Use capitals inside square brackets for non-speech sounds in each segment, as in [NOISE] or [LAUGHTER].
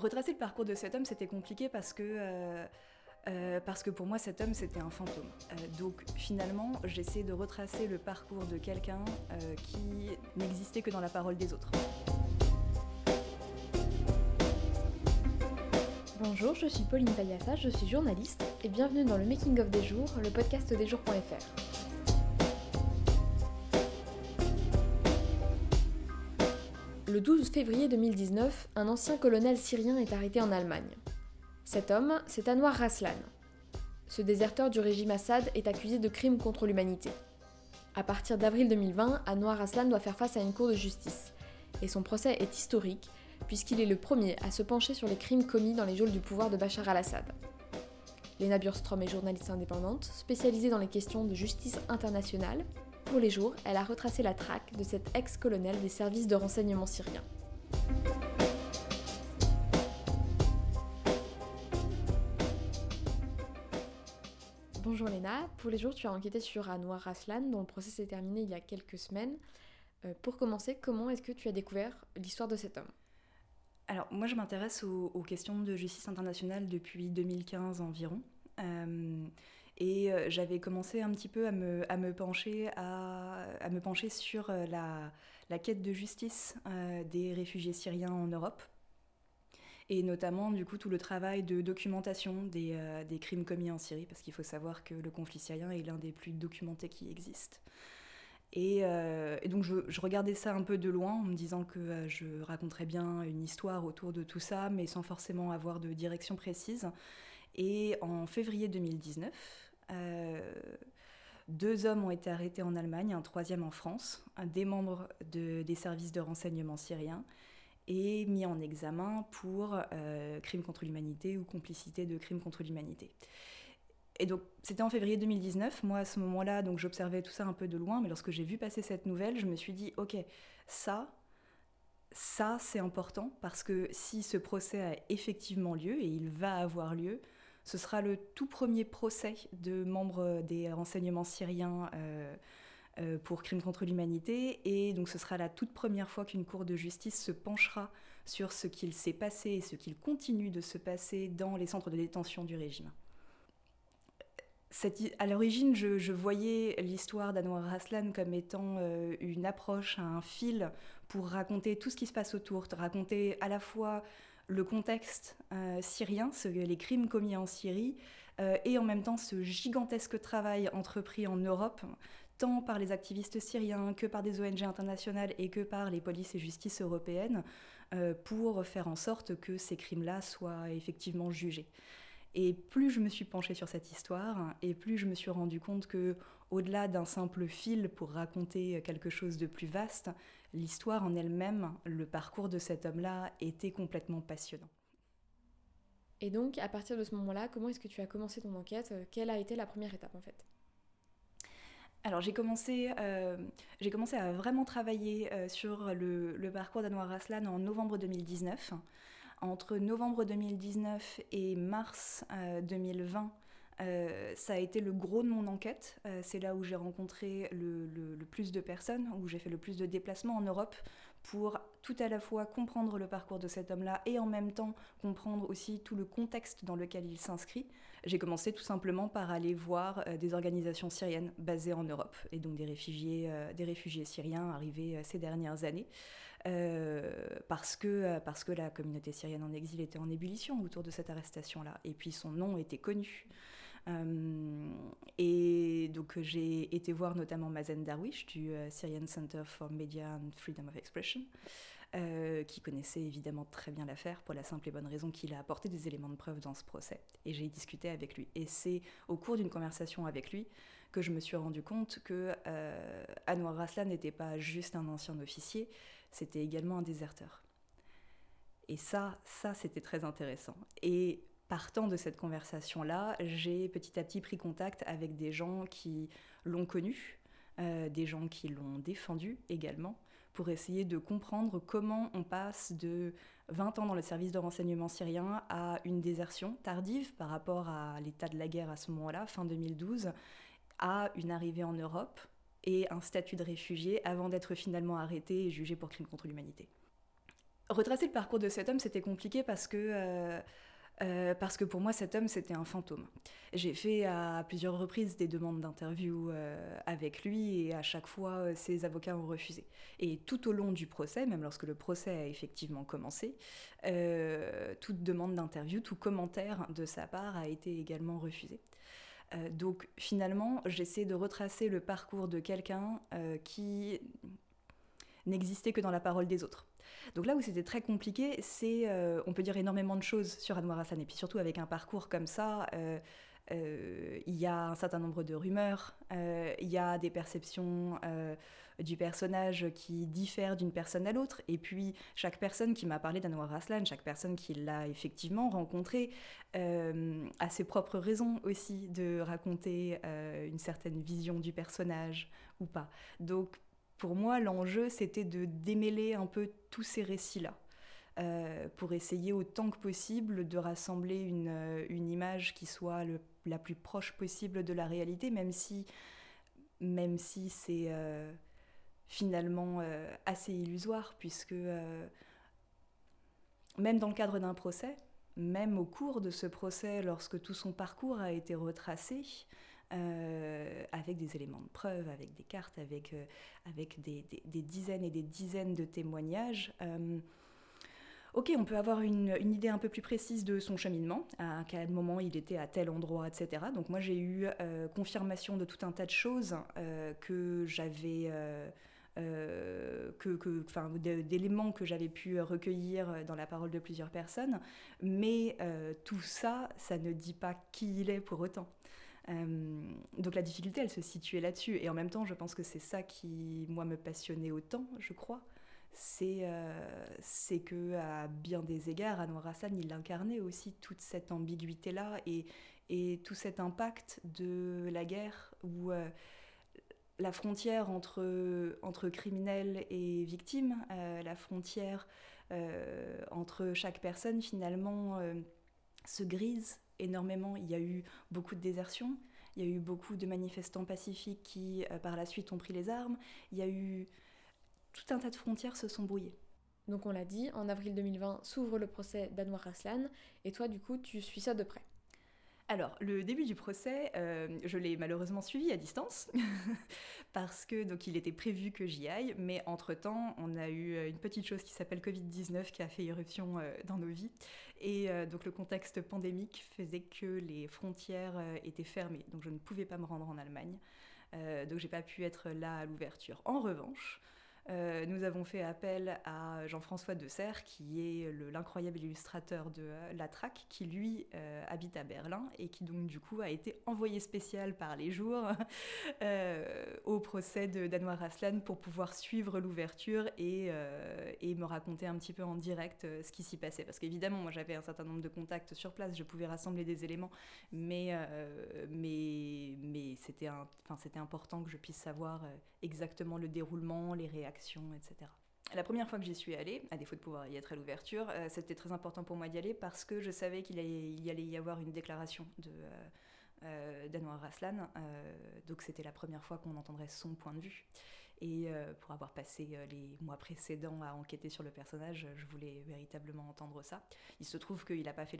retracer le parcours de cet homme, c'était compliqué parce que... Euh, que pour moi cet homme c'était un fantôme. Euh, donc finalement j'essaie de retracer le parcours de quelqu'un euh, qui n'existait que dans la parole des autres. Bonjour, je suis Pauline Payassa, je suis journaliste et bienvenue dans le Making of des jours, le podcast des jours.fr. Le 12 février 2019, un ancien colonel syrien est arrêté en Allemagne. Cet homme, c'est Anwar Raslan. Ce déserteur du régime Assad est accusé de crimes contre l'humanité. À partir d'avril 2020, Anwar Raslan doit faire face à une cour de justice. Et son procès est historique, puisqu'il est le premier à se pencher sur les crimes commis dans les geôles du pouvoir de Bachar al-Assad. Lena Burstrom est journaliste indépendante, spécialisée dans les questions de justice internationale. Pour les jours, elle a retracé la traque de cet ex-colonel des services de renseignement syriens. Bonjour Léna, pour les jours tu as enquêté sur Anwar Aslan dont le procès s'est terminé il y a quelques semaines. Euh, pour commencer, comment est-ce que tu as découvert l'histoire de cet homme? Alors moi je m'intéresse aux, questions de justice internationale depuis 2015 environ. Euh, et euh, j'avais commencé un petit peu à me, pencher, sur la, la quête de justice des réfugiés syriens en Europe et notamment du coup tout le travail de documentation des, euh, crimes commis en Syrie, parce qu'il faut savoir que le conflit syrien est l'un des plus documentés qui existent. Et, euh, donc je, regardais ça un peu de loin en me disant que euh, je raconterais bien une histoire autour de tout ça, mais sans forcément avoir de direction précise. Et en février 2019, deux hommes ont été arrêtés en Allemagne, un troisième en France, des membres de, des services de renseignement syriens, et mis en examen pour euh, crime contre l'humanité ou complicité de crime contre l'humanité. Et donc, c'était en février 2019. Moi, à ce moment-là, donc j'observais tout ça un peu de loin, mais lorsque j'ai vu passer cette nouvelle, je me suis dit, ok, ça, ça, c'est important parce que si ce procès a effectivement lieu, et il va avoir lieu, ce sera le tout premier procès de membres des renseignements syriens euh, euh, pour crimes contre l'humanité. Et donc ce sera la toute première fois qu'une cour de justice se penchera sur ce qu'il s'est passé et ce qu'il continue de se passer dans les centres de détention du régime. à l'origine, je, voyais l'histoire d'Anwar Raslan comme étant euh, une approche, un fil pour raconter tout ce qui se passe autour, raconter à la fois le contexte euh, syrien, les crimes commis en Syrie, et en même temps ce gigantesque travail entrepris en Europe tant par les activistes syriens que par des ONG internationales et que par les polices et justices européennes, euh, pour faire en sorte que ces crimes-là soient effectivement jugés. Et plus je me suis penchée sur cette histoire, et plus je me suis rendu compte que, au-delà d'un simple fil pour raconter quelque chose de plus vaste, l'histoire en elle-même, le parcours de cet homme-là, était complètement passionnant. Et donc, à partir de ce moment-là, comment est-ce que tu as commencé ton enquête? Quelle a été la première étape en fait? Alors j'ai commencé, euh, commencé à vraiment travailler euh, sur le, le parcours d'Anwar Aslan en novembre 2019. Entre novembre 2019 et mars 2020, euh, ça a été le gros de mon enquête. Euh, c'est là où j'ai rencontré le, plus de personnes, où j'ai fait le plus de déplacements en Europe pour tout à la fois comprendre le parcours de cet homme-là et en même temps comprendre aussi tout le contexte dans lequel il s'inscrit. J'ai commencé tout simplement par aller voir euh, des organisations syriennes basées en Europe et donc des réfugiés, des réfugiés syriens arrivés ces dernières années. parce, que, parce que la communauté syrienne en exil était en ébullition autour de cette arrestation-là. Et puis son nom était connu. Euh, et donc j'ai été voir notamment Mazen Darwish du euh, Syrian Center for Media and Freedom of Expression, euh, qui connaissait évidemment très bien l'affaire pour la simple et bonne raison qu'il a apporté des éléments de preuve dans ce procès. Et j'ai discuté avec lui. Et c'est au cours d'une conversation avec lui que je me suis rendu compte que Anwar Raslan n'était pas juste un ancien officier, c'était également un déserteur. Et ça, ça c'était très intéressant. Et partant de cette conversation-là, j'ai petit à petit pris contact avec des gens qui l'ont connu, euh, des gens qui l'ont défendu également, pour essayer de comprendre comment on passe de 20 ans dans le service de renseignement syrien à une désertion tardive par rapport à l'état de la guerre à ce moment-là, fin 2012, à une arrivée en Europe et un statut de réfugié avant d'être finalement arrêté et jugé pour crime contre l'humanité. Retracer le parcours de cet homme, c'était compliqué parce que euh, parce que pour moi, cet homme, c'était un fantôme. J'ai fait à plusieurs reprises des demandes d'interview euh, avec lui et à chaque fois, euh, ses avocats ont refusé. Et tout au long du procès, même lorsque le procès a effectivement commencé, toute demande d'interview, tout commentaire de sa part a été également refusé. donc finalement, j'essaie de retracer le parcours de quelqu'un qui n'existait que dans la parole des autres. Donc là où c'était très compliqué, c'est, euh, on peut dire énormément de choses sur Anwar Hassan, et puis surtout avec un parcours comme ça, euh, euh, il y a un certain nombre de rumeurs, il y a des perceptions du personnage qui diffèrent d'une personne à l'autre, et puis chaque personne qui m'a parlé d'Anwar Aslan, chaque personne qui l'a effectivement rencontré, a ses propres raisons aussi de raconter une certaine vision du personnage ou pas. Donc pour moi, l'enjeu, c'était de démêler un peu tous ces récits-là. Euh, pour essayer autant que possible de rassembler une, euh, image qui soit la plus proche possible de la réalité, même si, c'est euh, finalement assez illusoire, puisque même dans le cadre d'un procès, même au cours de ce procès, lorsque tout son parcours a été retracé, euh, avec des éléments de preuve, avec des cartes, avec, euh, avec des, des, dizaines et des dizaines de témoignages. Euh, ok, on peut avoir une, une, idée un peu plus précise de son cheminement, à quel moment il était à tel endroit, etc. Donc moi j'ai eu confirmation de tout un tas de choses que j'avais... Euh, que, que d'éléments que j'avais pu recueillir dans la parole de plusieurs personnes, mais tout ça, ça ne dit pas qui il est pour autant. Euh, donc la difficulté, elle se situait là-dessus. Et en même temps, je pense que c'est ça qui, moi, me passionnait autant, je crois. C'est euh, que à bien des égards, Anwar Hassan, il incarnait aussi toute cette ambiguïté-là et, tout cet impact de la guerre où euh, la frontière entre, entre criminels et victimes, la frontière entre chaque personne, finalement, se grise énormément. Il y a eu beaucoup de désertions, il y a eu beaucoup de manifestants pacifiques qui, euh, par la suite, ont pris les armes. Il y a eu tout un tas de frontières se sont brouillées. Donc on l'a dit, en avril 2020 s'ouvre le procès d'Anwar Aslan, et toi du coup tu suis ça de près? Alors, le début du procès, euh, je l'ai malheureusement suivi à distance, [LAUGHS] parce que donc il était prévu que j'y aille, mais entre-temps, on a eu euh, une petite chose qui s'appelle Covid-19 qui a fait éruption euh, dans nos vies. Et donc le contexte pandémique faisait que les frontières étaient fermées, donc je ne pouvais pas me rendre en Allemagne. donc j'ai pas pu être là à l'ouverture. En revanche, euh, nous avons fait appel à Jean-François de Serres, qui est l'incroyable illustrateur de euh, La Traque, qui lui euh, habite à Berlin et qui donc du coup a été envoyé spécial par les jours [LAUGHS] au procès de d'Anwar Aslan pour pouvoir suivre l'ouverture et, et, me raconter un petit peu en direct ce qui s'y passait. Parce qu'évidemment, moi j'avais un certain nombre de contacts sur place, je pouvais rassembler des éléments, mais, mais, mais c'était important que je puisse savoir exactement le déroulement, les réactions La première fois que j'y suis allée, à défaut de pouvoir y être à l'ouverture, euh, c'était très important pour moi d'y aller parce que je savais qu'il allait y avoir une déclaration de euh, euh d'Anwar Raslan. Euh, donc c'était la première fois qu'on entendrait son point de vue. Et pour avoir passé les mois précédents à enquêter sur le personnage, je voulais véritablement entendre ça. Il se trouve qu'il n'a pas fait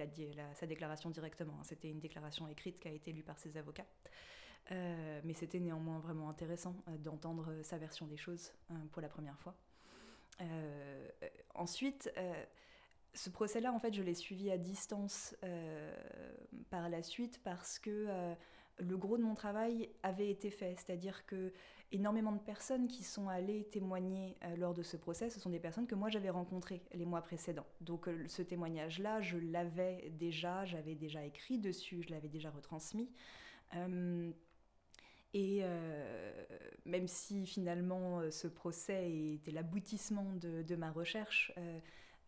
sa déclaration directement. Hein. C'était une déclaration écrite qui a été lue par ses avocats. Euh, mais c'était néanmoins vraiment intéressant euh, d'entendre sa version des choses pour la première fois. Euh, ensuite, ce procès-là, en fait, je l'ai suivi à distance par la suite parce que le gros de mon travail avait été fait, c'est-à-dire que énormément de personnes qui sont allées témoigner lors de ce procès, ce sont des personnes que moi j'avais rencontrées les mois précédents. Donc ce témoignage-là, je l'avais déjà, j'avais déjà écrit dessus, je l'avais déjà retransmis. Et euh, même si finalement euh, ce procès était l'aboutissement de, ma recherche, euh,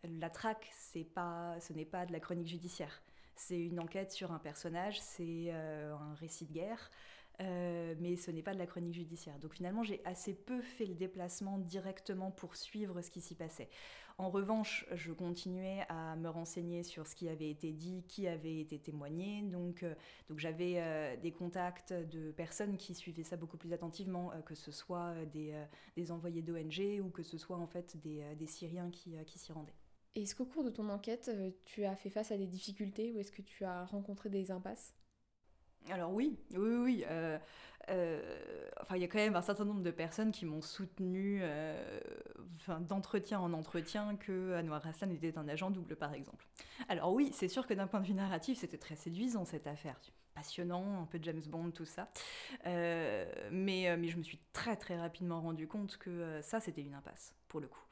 la traque, pas, ce n'est pas de la chronique judiciaire. C'est une enquête sur un personnage, c'est un récit de guerre. Mais ce n'est pas de la chronique judiciaire. Donc finalement, j'ai assez peu fait le déplacement directement pour suivre ce qui s'y passait. En revanche, je continuais à me renseigner sur ce qui avait été dit, qui avait été témoigné. Donc, euh, donc j'avais euh, des contacts de personnes qui suivaient ça beaucoup plus attentivement, que ce soit des, des envoyés d'ONG ou que ce soit en fait des, des Syriens qui, qui s'y rendaient. Est-ce qu'au cours de ton enquête, tu as fait face à des difficultés ou est-ce que tu as rencontré des impasses? Alors oui, oui, oui. Euh, euh, enfin, il y a quand même un certain nombre de personnes qui m'ont soutenu euh, d'entretien en entretien que Anwar Hassan était un agent double, par exemple. Alors oui, c'est sûr que d'un point de vue narratif, c'était très séduisant cette affaire. Passionnant, un peu James Bond, tout ça. mais, mais je me suis très très rapidement rendu compte que ça, c'était une impasse, pour le coup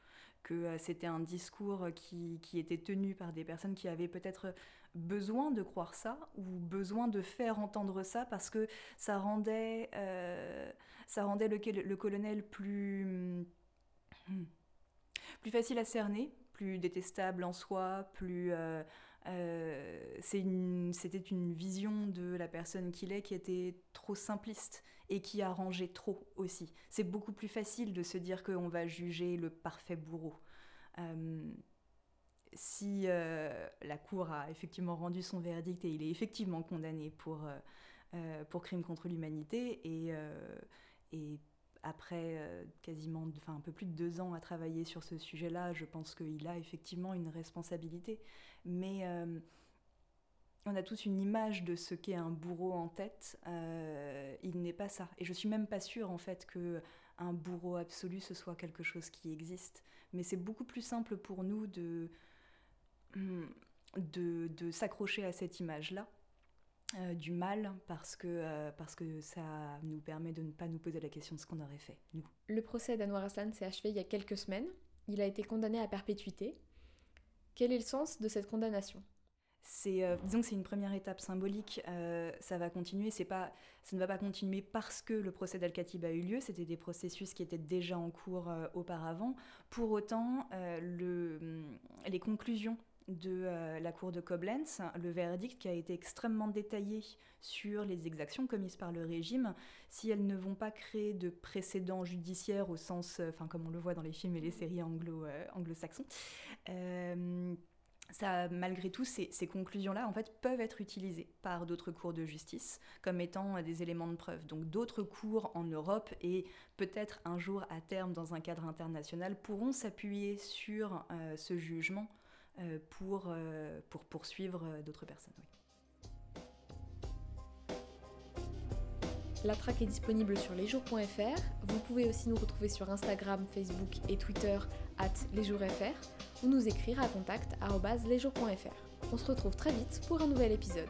que c'était un discours qui, était tenu par des personnes qui avaient peut-être besoin de croire ça ou besoin de faire entendre ça parce que ça rendait, euh, ça rendait le, colonel plus, hmm, plus facile à cerner, plus détestable en soi, plus... Euh, euh, c'était une vision de la personne qu'il est qui était trop simpliste et qui arrangeait trop aussi. C'est beaucoup plus facile de se dire qu'on va juger le parfait bourreau. Euh, si euh, la Cour a effectivement rendu son verdict et il est effectivement condamné pour, pour crime contre l'humanité et, après euh, quasiment enfin, un peu plus de deux ans à travailler sur ce sujet-là, je pense qu'il a effectivement une responsabilité. Mais euh, on a tous une image de ce qu'est un bourreau en tête. Euh, il n'est pas ça. Et je suis même pas sûre en fait que un bourreau absolu ce soit quelque chose qui existe. Mais c'est beaucoup plus simple pour nous de, de, de s'accrocher à cette image-là euh, du mal parce que, euh, parce que ça nous permet de ne pas nous poser la question de ce qu'on aurait fait, nous. Le procès d'Anwar Aslan s'est achevé il y a quelques semaines. Il a été condamné à perpétuité. Quel est le sens de cette condamnation? C'est euh, disons que c'est une première étape symbolique ça va continuer c'est pas ça ne va pas continuer parce que le procès d'Al-Khatib a eu lieu c'était des processus qui étaient déjà en cours auparavant pour autant le, les conclusions de euh, la Cour de Koblenz, le verdict qui a été extrêmement détaillé sur les exactions commises par le régime, si elles ne vont pas créer de précédents judiciaires au sens, euh, enfin comme on le voit dans les films et les séries anglo, euh, anglo-saxons. ça, malgré tout, ces, conclusions-là, en fait, peuvent être utilisées par d'autres cours de justice comme étant des éléments de preuve. Donc, d'autres cours en Europe et peut-être un jour à terme dans un cadre international pourront s'appuyer sur ce jugement pour, euh, pour poursuivre euh, d'autres personnes. La traque est disponible sur lesjours.fr. Vous pouvez aussi nous retrouver sur Instagram, Facebook et Twitter at lesjoursfr ou nous écrire à contact lesjours.fr. On se retrouve très vite pour un nouvel épisode.